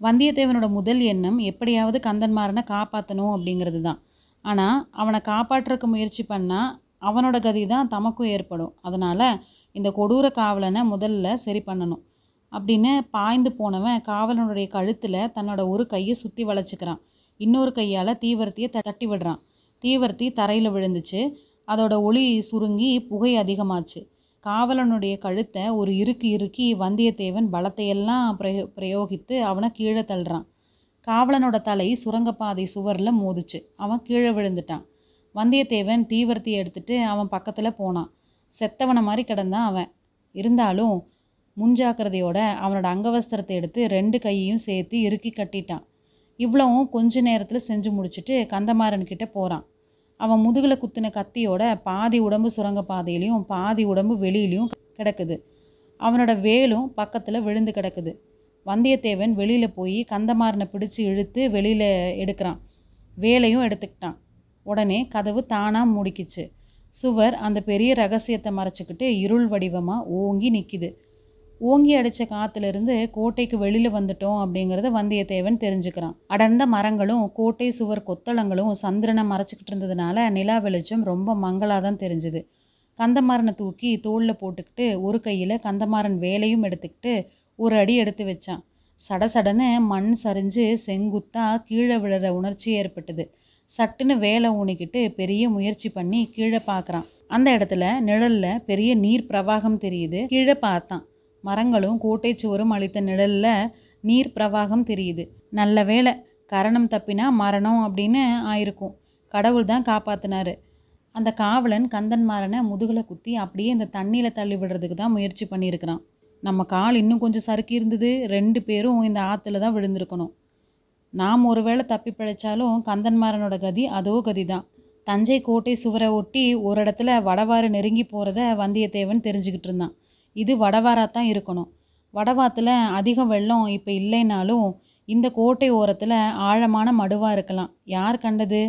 வந்தியத்தேவனோட முதல் எண்ணம் எப்படியாவது கந்தன்மாறனை காப்பாற்றணும் அப்படிங்கிறது தான். ஆனால் அவனை காப்பாற்றுறக்கு முயற்சி பண்ணால் அவனோட கதி தான் தமக்கும் ஏற்படும். அதனால் இந்த கொடூர காவலனை முதல்ல சரி பண்ணணும். அப்படின்னு பாய்ந்து போனவன் காவலனுடைய கழுத்தில் தன்னோட ஒரு கையை சுற்றி வளைச்சிக்கிறான். இன்னொரு கையால் தீவர்த்தியை தட்டி விடுறான். தீவர்த்தி தரையில் விழுந்துச்சு. அதோட ஒளி சுருங்கி புகை அதிகமாச்சு. காவலனுடைய கழுத்தை ஒரு இறுக்கு இறுக்கி வந்தியத்தேவன் பலத்தையெல்லாம் பிரயோ பிரயோகித்து அவனை கீழே தள்ளுறான். காவலனோட தலை சுரங்கப்பாதை சுவரில் மோதிச்சு. அவன் கீழே விழுந்துட்டான். வந்தியத்தேவன் தீவர்த்தி எடுத்துட்டு அவன் பக்கத்தில் போனான். செத்தவனை மாதிரி கிடந்தான் அவன். இருந்தாலும் முன்ஜாக்கிரதையோட அவனோட அங்கவஸ்திரத்தை எடுத்து ரெண்டு கையையும் சேர்த்து இறுக்கி கட்டிட்டான். இவ்வளவும் கொஞ்ச நேரத்தில் செஞ்சு முடிச்சுட்டு கந்தமாறன் கிட்ட போகிறான் அவன் முதுகில் குத்தின கத்தியோட பாதி உடம்பு சுரங்க பாதையிலையும் பாதி உடம்பு வெளியிலையும் கிடக்குது. அவனோட வேலும் பக்கத்தில் விழுந்து கிடக்குது. வந்தியத்தேவன் வெளியில் போய் கந்தமாறனை பிடிச்சி இழுத்து வெளியில் எடுக்கிறான். வேலையும் எடுத்துக்கிட்டான். உடனே கதவு தானாக மூடிக்கிச்சு. சுவர் அந்த பெரிய ரகசியத்தை மறைச்சிக்கிட்டு இருள் வடிவமாக ஓங்கி நிற்கிது ஓங்கி அடித்த காற்றுலேருந்து கோட்டைக்கு வெளியில் வந்துட்டோம் அப்படிங்கிறத வந்தியத்தேவன் தெரிஞ்சுக்கிறான். அடர்ந்த மரங்களும் கோட்டை சுவர் கொத்தளங்களும் சந்திரனை மறைச்சிக்கிட்டு இருந்ததுனால நிலா வெளிச்சம் ரொம்ப மங்களாக தான் தெரிஞ்சுது. கந்தமாறனை தூக்கி தோளில் போட்டுக்கிட்டு ஒரு கையில் கந்தமாறன் வேலையும் எடுத்துக்கிட்டு ஒரு அடி எடுத்து வச்சான். சடசடன்னு மண் சரிஞ்சு செங்குத்தாக கீழே விழுற உணர்ச்சி ஏற்பட்டது. சட்டுன்னு வேலை ஊனிக்கிட்டு பெரிய முயற்சி பண்ணி கீழே பார்க்குறான் அந்த இடத்துல நிழலில் பெரிய நீர் பிரவாகம் தெரியுது. கீழே பார்த்தான். மரங்களும் கோட்டை சுவரும் அளித்த நிழலில் நீர் பிரவாகம் தெரியுது. நல்ல வேலை கரணம் தப்பினா மரணம் அப்படின்னு ஆயிருக்கும். கடவுள் தான் காப்பாத்தினாரு. அந்த காவலன் கந்தன்மாறனை முதுகில் குத்தி அப்படியே இந்த தண்ணியில் தள்ளி விடுறதுக்கு தான் முயற்சி பண்ணியிருக்கிறான். நம்ம கால் இன்னும் கொஞ்சம் சறுக்கி இருந்தது ரெண்டு பேரும் இந்த ஆற்றுல தான் விழுந்திருக்கணும். நாம் ஒருவேளை தப்பி பிழைச்சாலும் கந்தன்மாறனோட கதி அதோ கதி தான் தஞ்சை கோட்டை சுவரை ஒட்டி ஒரு இடத்துல வடவாறு நெருங்கி போகிறத வந்தியத்தேவன் தெரிஞ்சுக்கிட்டு இருந்தான். இது வடவாரா தான் இருக்கணும். வடவாத்தில் அதிக வெள்ளம் இப்போ இல்லைனாலும் இந்த கோட்டை ஓரத்தில் ஆழமான மடுவாக இருக்கலாம். யார் கண்டது?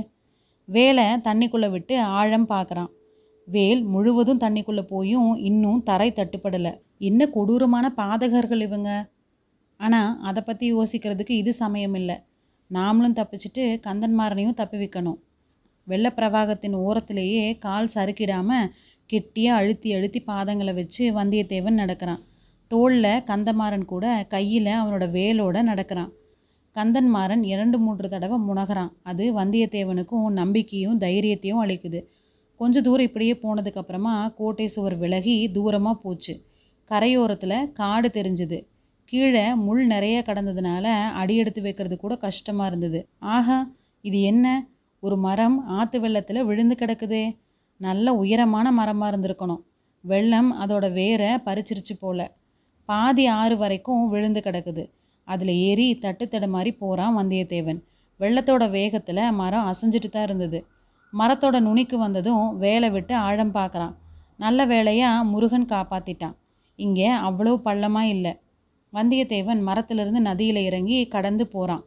வேலை தண்ணிக்குள்ளே விட்டு ஆழம் பார்க்குறான் வேல் முழுவதும் தண்ணிக்குள்ளே போயும் இன்னும் தரை தட்டுப்படலை. என்ன கொடூரமான பாதகர்கள் இவங்க. ஆனால் அதை பற்றி யோசிக்கிறதுக்கு இது சமயம் இல்லை. நாமளும் தப்பிச்சிட்டு கந்தன்மாரனையும் தப்பி வைக்கணும். வெள்ளப்பிரவாகத்தின் ஓரத்திலேயே கால் சறுக்கிடாமல் கெட்டியாக அழுத்தி அழுத்தி பாதங்களை வச்சு வந்தியத்தேவன் நடக்கிறான். தோளில் கந்தமாறன் கூட கையில் அவனோட வேலோட நடக்கிறான். கந்தன்மாறன் இரண்டு மூன்று தடவை முனகிறான். அது வந்தியத்தேவனுக்கும் நம்பிக்கையும் தைரியத்தையும் அளிக்குது. கொஞ்ச தூரம் இப்படியே போனதுக்கப்புறமா கோட்டை சுவர் விலகி தூரமாக போச்சு. கரையோரத்தில் காடு தெரிஞ்சுது. கீழே முள் நிறைய கடந்ததுனால அடி எடுத்து வைக்கிறது கூட கஷ்டமாக இருந்தது. ஆஹா இது என்ன? ஒரு மரம் ஆற்று வெள்ளத்தில் விழுந்து கிடக்குதே. நல்ல உயரமான மரமாக இருந்திருக்கணும். வெள்ளம் அதோட வேரை பறிச்சிருச்சு போல. பாதி ஆறு வரைக்கும் விழுந்து கிடக்குது. அதில் ஏறி தட்டு மாதிரி போகிறான் வந்தியத்தேவன். வெள்ளத்தோட வேகத்தில் மரம் அசைஞ்சிட்டு தான் இருந்தது. மரத்தோட நுனிக்கு வந்ததும் வேலை விட்டு ஆழம் பார்க்குறான் நல்ல வேலையாக முருகன் காப்பாற்றிட்டான் இங்கே அவ்வளோ பள்ளமாக இல்லை. வந்தியத்தேவன் மரத்திலிருந்து நதியில் இறங்கி கடந்து போகிறான்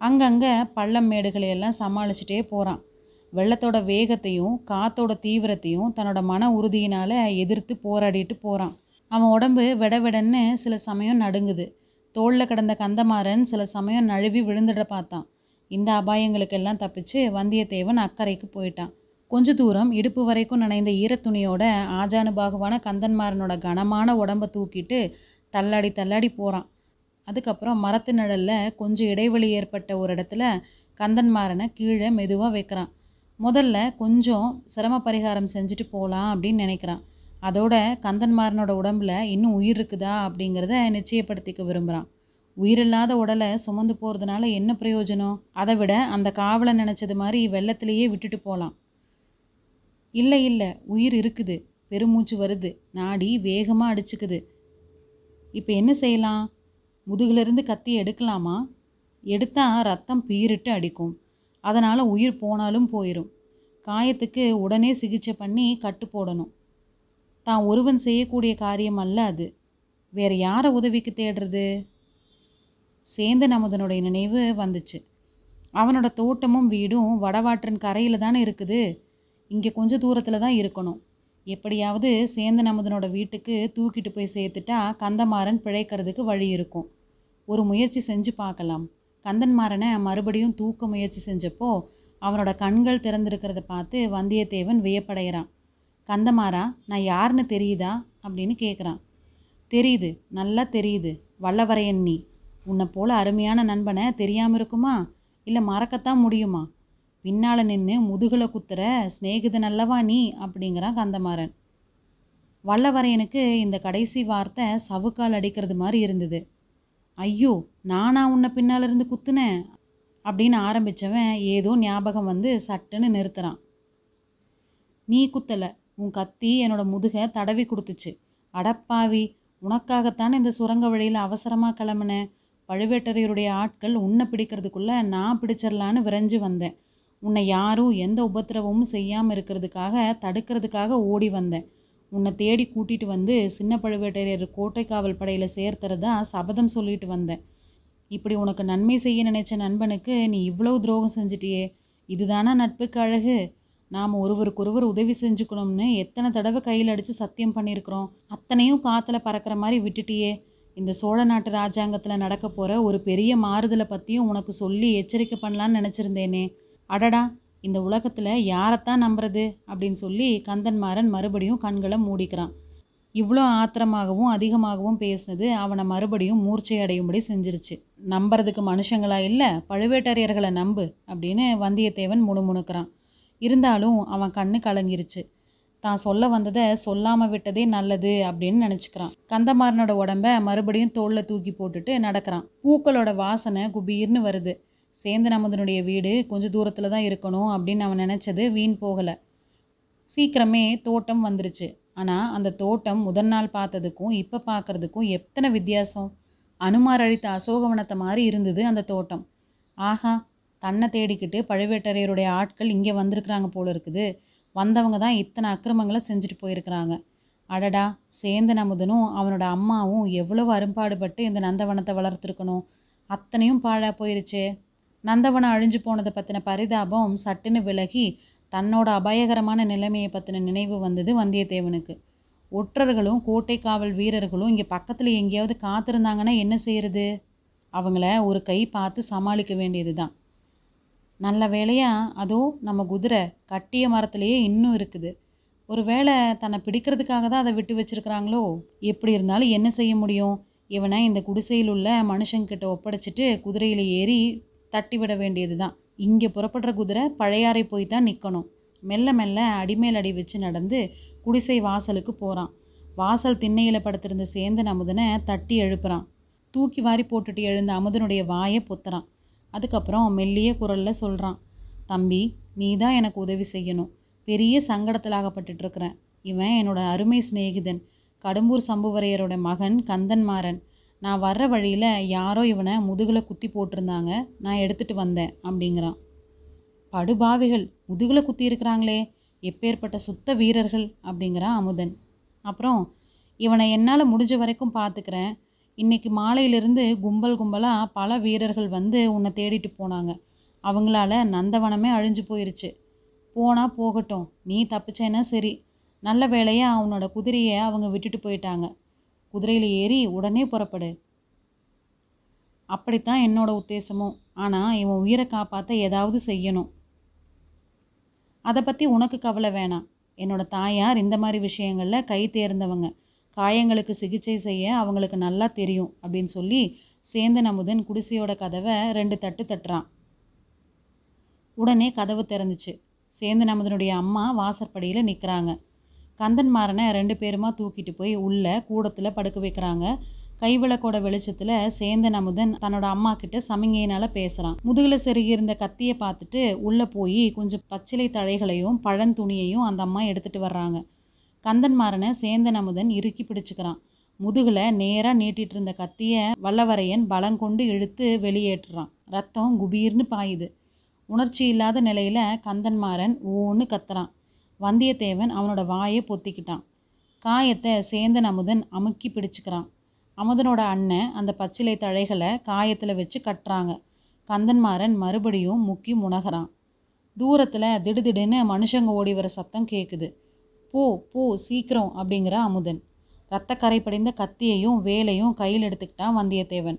அங்கங்கே பள்ளம் மேடுகளை எல்லாம் சமாளிச்சுட்டே போகிறான் வெள்ளத்தோட வேகத்தையும் காத்தோட தீவிரத்தையும் தன்னோட மன உறுதியினால் எதிர்த்து போராடிட்டு போகிறான் அவன் உடம்பு வெட வெடன்னு சில சமயம் நடுங்குது. தோளில் கிடந்த கந்தமாறன் சில சமயம் நழுவி விழுந்துட பார்த்தான். இந்த அபாயங்களுக்கெல்லாம் தப்பிச்சு வந்தியத்தேவன் அக்கறைக்கு போயிட்டான். கொஞ்ச தூரம் இடுப்பு வரைக்கும் நனைந்த ஈரத்துணியோட ஆஜானுபாகுவான கந்தன்மாரனோட கனமான உடம்பை தூக்கிட்டு தள்ளாடி தள்ளாடி போகிறான் அதுக்கப்புறம் மரத்து நிழலில் கொஞ்சம் இடைவெளி ஏற்பட்ட ஒரு இடத்துல கந்தன்மாரனை கீழே மெதுவாக வைக்கிறான். முதல்ல கொஞ்சம் சிரம பரிகாரம் செஞ்சுட்டு போகலாம் அப்படின்னு நினைக்கிறான். அதோட கந்தன்மாரனோட உடம்புல இன்னும் உயிர் இருக்குதா அப்படிங்கிறத நிச்சயப்படுத்திக்க விரும்புகிறான் உயிரில்லாத உடலை சுமந்து போகிறதுனால என்ன பிரயோஜனம்? அதை விட அந்த காவலை நினச்சது மாதிரி வெள்ளத்திலேயே விட்டுட்டு போகலாம் இல்லை இல்லை உயிர் இருக்குது. பெருமூச்சு வருது. நாடி வேகமாக அடிச்சுக்குது. இப்போ என்ன செய்யலாம்? முதுகிலிருந்து கத்தி எடுக்கலாமா? எடுத்தால் ரத்தம் பீரிட்டு அடிக்கும். அதனால் உயிர் போனாலும் போயிடும் காயத்துக்கு உடனே சிகிச்சை பண்ணி கட்டு போடணும். தான் ஒருவன் செய்யக்கூடிய காரியம் அல்ல அது. வேறு யாரை உதவிக்கு தேடுறது? சேந்தன் அமுதனுடைய நினைவு வந்துச்சு. அவனோட தோட்டமும் வீடும் வடவாற்றின் கரையில் தானே இருக்குது. இங்கே கொஞ்சம் தூரத்தில் தான் இருக்கணும். எப்படியாவது சேந்தன் அமுதனோட வீட்டுக்கு தூக்கிட்டு போய் சேர்த்துட்டா கந்தமாறன் பிழைக்கிறதுக்கு வழி இருக்கும். ஒரு முயற்சி செஞ்சு பார்க்கலாம். கந்தன்மாறனை மறுபடியும் தூக்க முயற்சி செஞ்சப்போ அவனோட கண்கள் திறந்திருக்கிறத பார்த்து வந்தியத்தேவன் வியப்படைகிறான். கந்தமாறா நான் யாருன்னு தெரியுதா? அப்படின்னு கேட்குறான் தெரியுது நல்லா தெரியுது. வல்லவரையன் நீ. உன்னை போல அருமையான நண்பனை தெரியாமல் இருக்குமா? இல்லை மறக்கத்தான் முடியுமா? பின்னால் நின்று முதுகில் குத்துற சிநேகிதன் அல்லவா நீ? அப்படிங்கிறான் கந்தமாறன். வல்லவரையனுக்கு இந்த கடைசி வார்த்தை சவுக்கால் அடிக்கிறது மாதிரி இருந்தது. ஐயோ நானா உன்னை பின்னால் இருந்து குத்துனேன்? அப்படின்னு ஆரம்பித்தவன் ஏதோ ஞாபகம் வந்து சட்டுன்னு நிறுத்துறான். நீ குத்தலை. உன் கத்தி என்னோட முதுகை தடவி கொடுத்துச்சு. அடப்பாவி உனக்காகத்தானே இந்த சுரங்க வழியில் அவசரமாக கிளம்புனேன் பழுவேட்டரையருடைய ஆட்கள் உன்னை பிடிக்கிறதுக்குள்ளே நான் பிடிச்சிடலான்னு விரைஞ்சு வந்தேன். உன்னை யாரும் எந்த உபத்திரவமும் செய்யாமல் இருக்கிறதுக்காக தடுக்கிறதுக்காக ஓடி வந்தேன். உன்னை தேடி கூட்டிகிட்டு வந்து சின்ன பழுவேட்டரையர் கோட்டை காவல் படையில் சேர்த்துறதா சபதம் சொல்லிட்டு வந்தேன். இப்படி உனக்கு நன்மை செய்ய நினைச்ச நண்பனுக்கு நீ இவ்வளவு துரோகம் செஞ்சிட்டியே. இதுதானா நட்புக்கு அழகு? நாம் ஒருவருக்கொருவர் உதவி செஞ்சுக்கணும்னு எத்தனை தடவை கையில் அடித்து சத்தியம் பண்ணியிருக்கிறோம். அத்தனையும் காற்றுல பறக்கிற மாதிரி விட்டுட்டியே. இந்த சோழ நாட்டு ராஜாங்கத்தில் நடக்க போகிற ஒரு பெரிய மாறுதலை பற்றியும் உனக்கு சொல்லி எச்சரிக்கை பண்ணலான்னு நினச்சிருந்தேனே. அடடா இந்த உலகத்தில் யாரைத்தான் நம்புறது? அப்படின்னு சொல்லி கந்தன்மாறன் மறுபடியும் கண்களை மூடிக்கிறான். இவ்வளோ ஆத்திரமாகவும் அதிகமாகவும் பேசினது அவனை மறுபடியும் மூர்ச்சை அடையும்படி செஞ்சிருச்சு. நம்புறதுக்கு மனுஷங்களா இல்லை பழுவேட்டரையர்களை நம்பு அப்படின்னு வந்தியத்தேவன் முணுமுணுக்கிறான். இருந்தாலும் அவன் கண்ணு கலங்கிருச்சு. தான் சொல்ல வந்ததை சொல்லாமல் விட்டதே நல்லது அப்படின்னு நினச்சிக்கிறான். கந்தமாறனோட உடம்ப மறுபடியும் தோளில் தூக்கி போட்டுட்டு நடக்கிறான். பூக்களோட வாசனை குபீர்னு வருது. சேந்தன் அமுதனுடைய வீடு கொஞ்சம் தூரத்தில் தான் இருக்கணும் அப்படின்னு அவன் நினச்சது வீண் போகலை. சீக்கிரமே தோட்டம் வந்துருச்சு. ஆனால் அந்த தோட்டம் முதல் நாள் பார்த்ததுக்கும் இப்போ பார்க்கறதுக்கும் எத்தனை வித்தியாசம்? அனுமார் அழித்த அசோகவனத்தை மாதிரி இருந்தது அந்த தோட்டம். ஆஹா தன்னை தேடிக்கிட்டு பழுவேட்டரையருடைய ஆட்கள் இங்கே வந்திருக்கிறாங்க போல இருக்குது. வந்தவங்க தான் இத்தனை அக்கிரமங்களை செஞ்சுட்டு போயிருக்கிறாங்க. அடடா சேந்தன் அமுதனும் அவனோட அம்மாவும் எவ்வளவு அரும்பாடுபட்டு இந்த நந்தவனத்தை வளர்த்துருக்கணும். அத்தனையும் பாழாக போயிருச்சே. நந்தவனம் அழிஞ்சு போனதை பற்றின பரிதாபம் சட்டுன்னு விலகி தன்னோட அபாயகரமான நிலைமையை பற்றின நினைவு வந்தது வந்தியத்தேவனுக்கு. ஒற்றர்களும் கோட்டை காவல் வீரர்களும் இங்கே பக்கத்தில் எங்கேயாவது காத்திருந்தாங்கன்னா என்ன செய்யறது? அவங்கள ஒரு கை பார்த்து சமாளிக்க வேண்டியது தான் நல்ல வேலையாக அதோ நம்ம குதிரை கட்டிய மரத்திலேயே இன்னும் இருக்குது. ஒரு வேளை தன்னை பிடிக்கிறதுக்காக தான் அதை விட்டு வச்சிருக்கிறாங்களோ? எப்படி இருந்தாலும் என்ன செய்ய முடியும்? இவனை இந்த குடிசையில் உள்ள மனுஷங்கிட்ட ஒப்படைச்சிட்டு குதிரையில் ஏறி தட்டி விட வேண்டியது தான் இங்கே புறப்படுற குதிரை பழையாறை போய் தான் நிற்கணும் மெல்ல மெல்ல அடிமேல் அடி வச்சு நடந்து குடிசை வாசலுக்கு போகிறான் வாசல் திண்ணையில் படுத்திருந்த சேந்தன் அமுதனை தட்டி எழுப்புறான். தூக்கி வாரி போட்டுட்டு எழுந்த அமுதனுடைய வாயை பொத்துறான். அதுக்கப்புறம் மெல்லிய குரலில் சொல்கிறான் தம்பி நீ தான் எனக்கு உதவி செய்யணும். பெரிய சங்கடத்தில் ஆகப்பட்டுட்டு இருக்கிறேன் இவன் என்னோட அருமை சிநேகிதன். கடம்பூர் சம்புவரையரோட மகன் கந்தன்மாறன். நான் வர்ற வழியில் யாரோ இவனை முதுகில் குத்தி போட்டிருந்தாங்க. நான் எடுத்துகிட்டு வந்தேன் அப்படிங்கிறான். படுபாவிகள் முதுகில் குத்தி இருக்கிறாங்களே எப்பேற்பட்ட சுத்த வீரர்கள் அப்படிங்கிறான் அமுதன். அப்புறம் இவனை என்னால் முடிஞ்ச வரைக்கும் பார்த்துக்கிறேன் இன்னைக்கு மாலையிலிருந்து கும்பல் கும்பலாக பல வீரர்கள் வந்து உன்னை தேடிட்டு போனாங்க. அவங்களால நந்தவனமே அழிஞ்சு போயிருச்சு. போனால் போகட்டும் நீ தப்பிச்சேன்னா சரி. நல்ல வேலையாக அவனோட குதிரையை அவங்க விட்டுட்டு போயிட்டாங்க. குதிரையில் ஏறி உடனே புறப்படு. அப்படித்தான் என்னோட உத்தேசமும். ஆனால் இவன் உயிரை காப்பாற்ற ஏதாவது செய்யணும். அதை பற்றி உனக்கு கவலை வேணாம். என்னோட தாயார் இந்த மாதிரி விஷயங்களில் கை தேர்ந்தவங்க. காயங்களுக்கு சிகிச்சை செய்ய அவங்களுக்கு நல்லா தெரியும் அப்படின்னு சொல்லி சேந்தன் அமுதன் குடிசையோட கதவை ரெண்டு தட்டு தட்டுறான். உடனே கதவு திறந்துச்சு. சேந்தன் அமுதனுடைய அம்மா வாசற்படியில் நிற்கிறாங்க கந்தன்மாரனை ரெண்டு பேருமா தூக்கிட்டு போய் உள்ள கூடத்தில் படுக்க வைக்கிறாங்க. கைவிளக்கோட வெளிச்சத்தில் சேந்தன் அமுதன் தன்னோட அம்மா கிட்ட சமிங்கையினால பேசுகிறான் முதுகில் செருகி இருந்த கத்தியை பார்த்துட்டு உள்ளே போய் கொஞ்சம் பச்சிலை தழைகளையும் பழந்துணியையும் அந்த அம்மா எடுத்துகிட்டு வர்றாங்க. கந்தன்மாரனை சேந்தன் அமுதன் இறுக்கி பிடிச்சிக்கிறான். முதுகில் நேராக நீட்டிட்டு இருந்த கத்தியை வல்லவரையன் பலங்கொண்டு இழுத்து வெளியேற்றுறான். ரத்தம் குபீர்னு பாயுது. உணர்ச்சி இல்லாத நிலையில் கந்தன்மாறன் ஓன்னு கத்துறான். வந்தியத்தேவன் அவனோட வாயை பொத்திக்கிட்டான். காயத்தை சேந்தன் அமுதன் அமுக்கி பிடிச்சுக்கிறான். அமுதனோட அண்ணன் அந்த பச்சிலை தழைகளை காயத்தில் வச்சு கட்டுறாங்க. கந்தன்மாறன் மறுபடியும் முக்கி முனகிறான். தூரத்தில் திடுதிடுன்னு மனுஷங்க ஓடி வர சத்தம் கேட்குது போ போ சீக்கிரம் அப்படிங்கிற அமுதன். ரத்தக்கரை படிந்த கத்தியையும் வேலையும் கையில் எடுத்துக்கிட்டான் வந்தியத்தேவன்.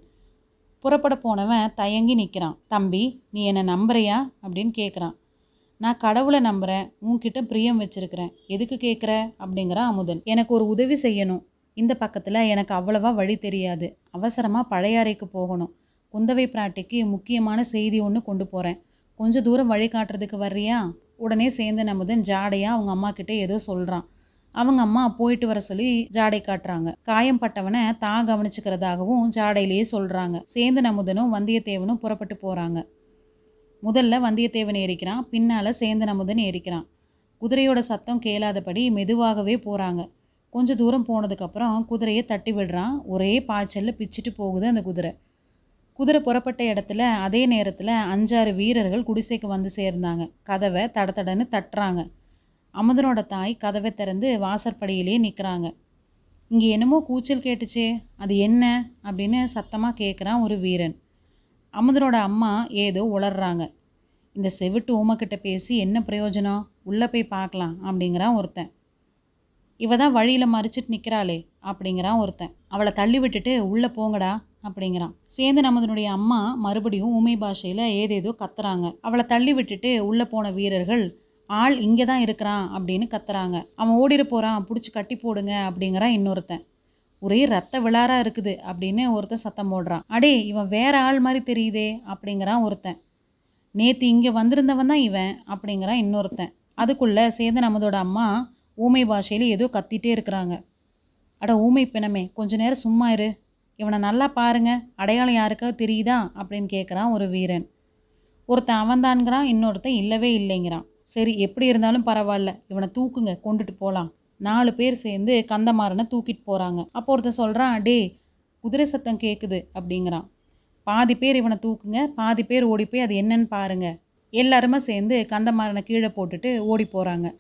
புறப்பட போனவன் தயங்கி நிற்கிறான் தம்பி நீ என்னை நம்புறியா? அப்படின்னு கேட்குறான் நான் கடவுளை நம்புகிறேன் உன்கிட்ட பிரியம் வச்சிருக்கிறேன். எதுக்கு கேட்குற அப்படிங்கிறான் அமுதன். எனக்கு ஒரு உதவி செய்யணும். இந்த பக்கத்தில் எனக்கு அவ்வளவா வழி தெரியாது. அவசரமாக பழையாறைக்கு போகணும். குந்தவை பிராட்டிக்கு முக்கியமான செய்தி ஒன்று கொண்டு போகிறேன் கொஞ்சம் தூரம் வழி காட்டுறதுக்கு வர்றியா? உடனே சேர்ந்து நமுதன் ஜாடையாக அவங்க அம்மா கிட்டே ஏதோ சொல்கிறான் அவங்க அம்மா போயிட்டு வர சொல்லி ஜாடை காட்டுறாங்க. காயம் பட்டவனை தான் கவனிச்சுக்கிறதாகவும் ஜாடையிலேயே சொல்கிறாங்க சேர்ந்து நமுதனும் வந்தியத்தேவனும் புறப்பட்டு போகிறாங்க முதல்ல வந்தியத்தேவன் ஏறிக்கிறான் பின்னால் சேந்தன் அமுதன் ஏறிக்கிறான். குதிரையோட சத்தம் கேளாதபடி மெதுவாகவே போகிறாங்க கொஞ்ச தூரம் போனதுக்கப்புறம் குதிரையை தட்டி விடுறான். ஒரே பாய்ச்சலில் பிச்சுட்டு போகுது அந்த குதிரை. குதிரை புறப்பட்ட இடத்துல அதே நேரத்தில் அஞ்சாறு வீரர்கள் குடிசைக்கு வந்து சேர்ந்தாங்க. கதவை தட தடன்னு தட்டுறாங்க. அமுதனோட தாய் கதவை திறந்து வாசற்படியிலேயே நிற்கிறாங்க இங்கே என்னமோ கூச்சல் கேட்டுச்சே அது என்ன? அப்படின்னு சத்தமாக கேட்குறான் ஒரு வீரன். அமுதனோட அம்மா ஏதோ உளர்றாங்க. இந்த செவிட்டு ஊமக்கிட்ட பேசி என்ன பிரயோஜனம்? உள்ளே போய் பார்க்கலாம் அப்படிங்கிறான் ஒருத்தன். இவ தான் வழியில் மறிச்சிட்டு நிற்கிறாளே அப்படிங்கிறான் ஒருத்தன். அவளை தள்ளி விட்டுட்டு உள்ளே போங்கடா அப்படிங்கிறான். சேர்ந்து நமதனுடைய அம்மா மறுபடியும் ஊமை பாஷையில் ஏதேதோ கத்துறாங்க. அவளை தள்ளி விட்டுட்டு உள்ளே போன வீரர்கள் ஆள் இங்கே தான் இருக்கிறான் அப்படின்னு கத்துறாங்க. அவன் ஓடிட போகிறான் பிடிச்சி கட்டி போடுங்க அப்படிங்கிறான் இன்னொருத்தன். ஒரே ரத்த விழாரா இருக்குது அப்படின்னு ஒருத்தன் சத்தம் போடுறான். அடே இவன் வேற ஆள் மாதிரி தெரியுதே அப்படிங்கிறான் ஒருத்தன். நேற்று இங்கே வந்திருந்தவன் தான் இவன் அப்படிங்கிறான் இன்னொருத்தன். அதுக்குள்ளே சேதன் அமுதோட அம்மா ஊமை பாஷையில் ஏதோ கத்திட்டே இருக்கிறாங்க. அட ஊமை பிணமே கொஞ்ச நேரம் சும்மா இரு. இவனை நல்லா பாருங்க அடையாளம் யாருக்காவது தெரியுதா அப்படின்னு கேட்குறான் ஒரு வீரன். ஒருத்தன் அவன்தான்கிறான் இன்னொருத்தன் இல்லவே இல்லைங்கிறான். சரி எப்படி இருந்தாலும் பரவாயில்ல இவனை தூக்குங்க கொண்டுட்டு போகலாம் நாலு பேர் சேர்ந்து கந்தமாறனை தூக்கிட்டு போகிறாங்க அப்போ ஒருத்தர் சொல்கிறான் டே குதிரை சத்தம் கேட்குது அப்படிங்கிறான். பாதி பேர் இவனை தூக்குங்க பாதி பேர் ஓடி போய் அது என்னன்னு பாருங்கள் எல்லாருமே சேர்ந்து கந்தமாறனை கீழே போட்டுட்டு ஓடி போகிறாங்க